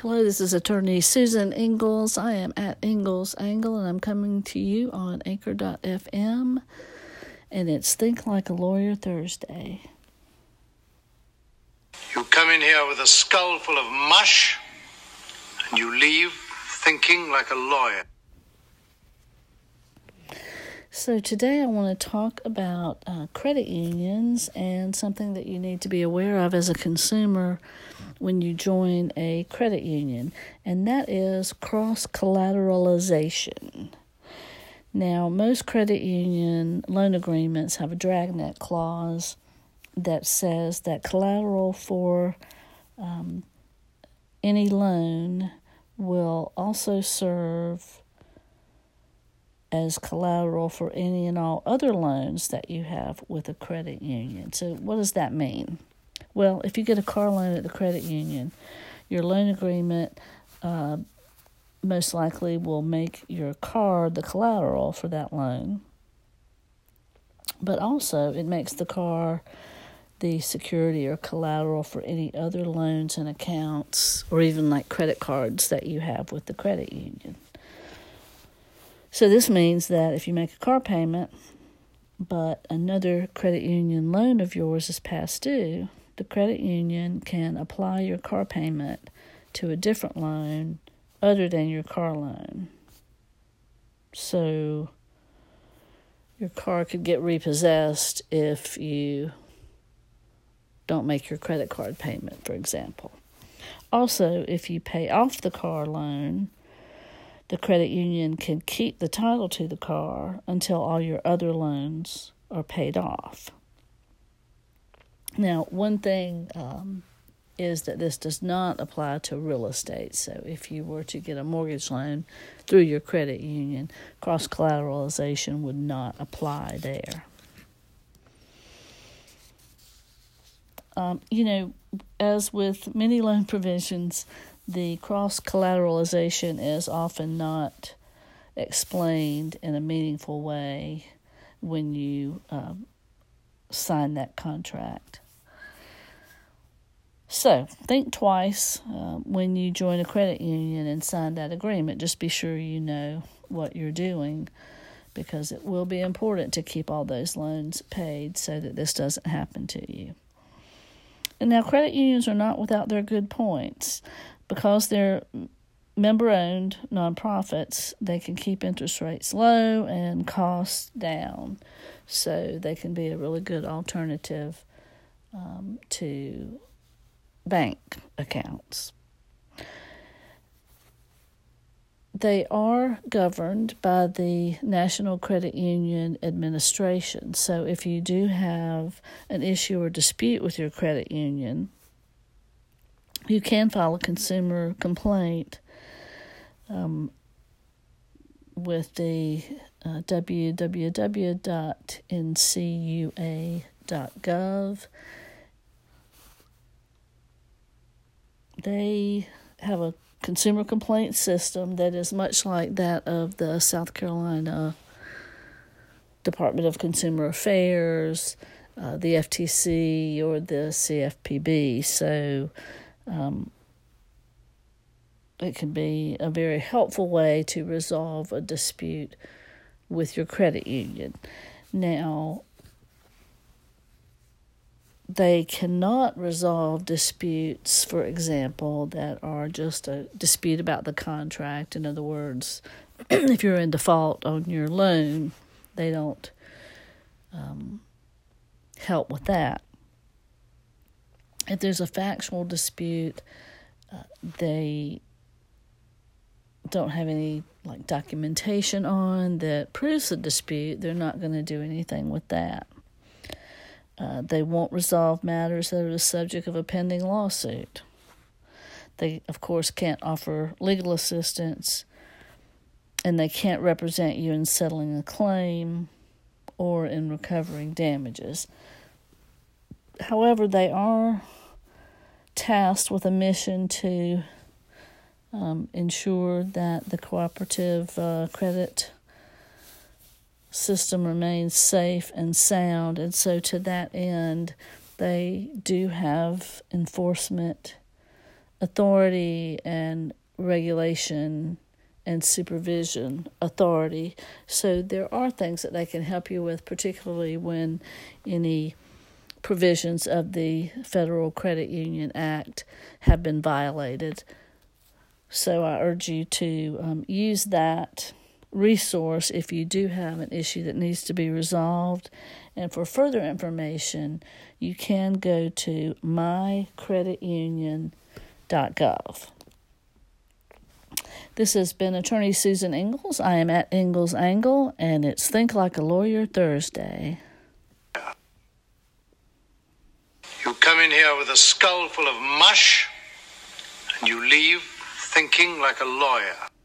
Hello, this is attorney Susan Ingalls. I am at Ingalls Angle and I'm coming to you on anchor.fm and it's Think Like a Lawyer Thursday. You come in here with a skull full of mush and you leave thinking like a lawyer. So, today I want to talk about uh, credit unions and something that you need to be aware of as a consumer when you join a credit union, and that is cross collateralization. Now, most credit union loan agreements have a dragnet clause that says that collateral for um, any loan will also serve as collateral for any and all other loans that you have with a credit union. So, what does that mean? Well, if you get a car loan at the credit union, your loan agreement uh, most likely will make your car the collateral for that loan. But also, it makes the car the security or collateral for any other loans and accounts, or even like credit cards that you have with the credit union. So this means that if you make a car payment, but another credit union loan of yours is past due, the credit union can apply your car payment to a different loan other than your car loan. So your car could get repossessed if you don't make your credit card payment, for example. Also, if you pay off the car loan, the credit union can keep the title to the car until all your other loans are paid off. Now, one thing um, is that this does not apply to real estate. So, if you were to get a mortgage loan through your credit union, cross collateralization would not apply there. Um, you know, as with many loan provisions, the cross collateralization is often not explained in a meaningful way when you um, sign that contract. So, think twice uh, when you join a credit union and sign that agreement. Just be sure you know what you're doing because it will be important to keep all those loans paid so that this doesn't happen to you. And now, credit unions are not without their good points because they're member owned nonprofits, they can keep interest rates low and costs down. So they can be a really good alternative um, to bank accounts. They are governed by the National Credit Union Administration. So if you do have an issue or dispute with your credit union, you can file a consumer complaint um, with the uh, www.ncua.gov. They have a consumer complaint system that is much like that of the South Carolina Department of Consumer Affairs, uh, the FTC, or the CFPB. So um, it can be a very helpful way to resolve a dispute with your credit union. Now, they cannot resolve disputes, for example, that are just a dispute about the contract. In other words, if you're in default on your loan, they don't um, help with that. If there's a factual dispute, uh, they don't have any like documentation on that proves the dispute, they're not going to do anything with that. Uh, they won't resolve matters that are the subject of a pending lawsuit. They, of course, can't offer legal assistance, and they can't represent you in settling a claim or in recovering damages. However, they are tasked with a mission to um, ensure that the cooperative uh, credit system remains safe and sound. And so, to that end, they do have enforcement authority and regulation and supervision authority. So there are things that they can help you with, particularly when any provisions of the Federal Credit Union Act have been violated. So I urge you to um, use that resource if you do have an issue that needs to be resolved. And for further information, you can go to mycreditunion.gov. This has been Attorney Susan Ingalls. I am at Ingalls Angle, and it's Think Like a Lawyer Thursday. You come in here with a skull full of mush, and you leave thinking like a lawyer.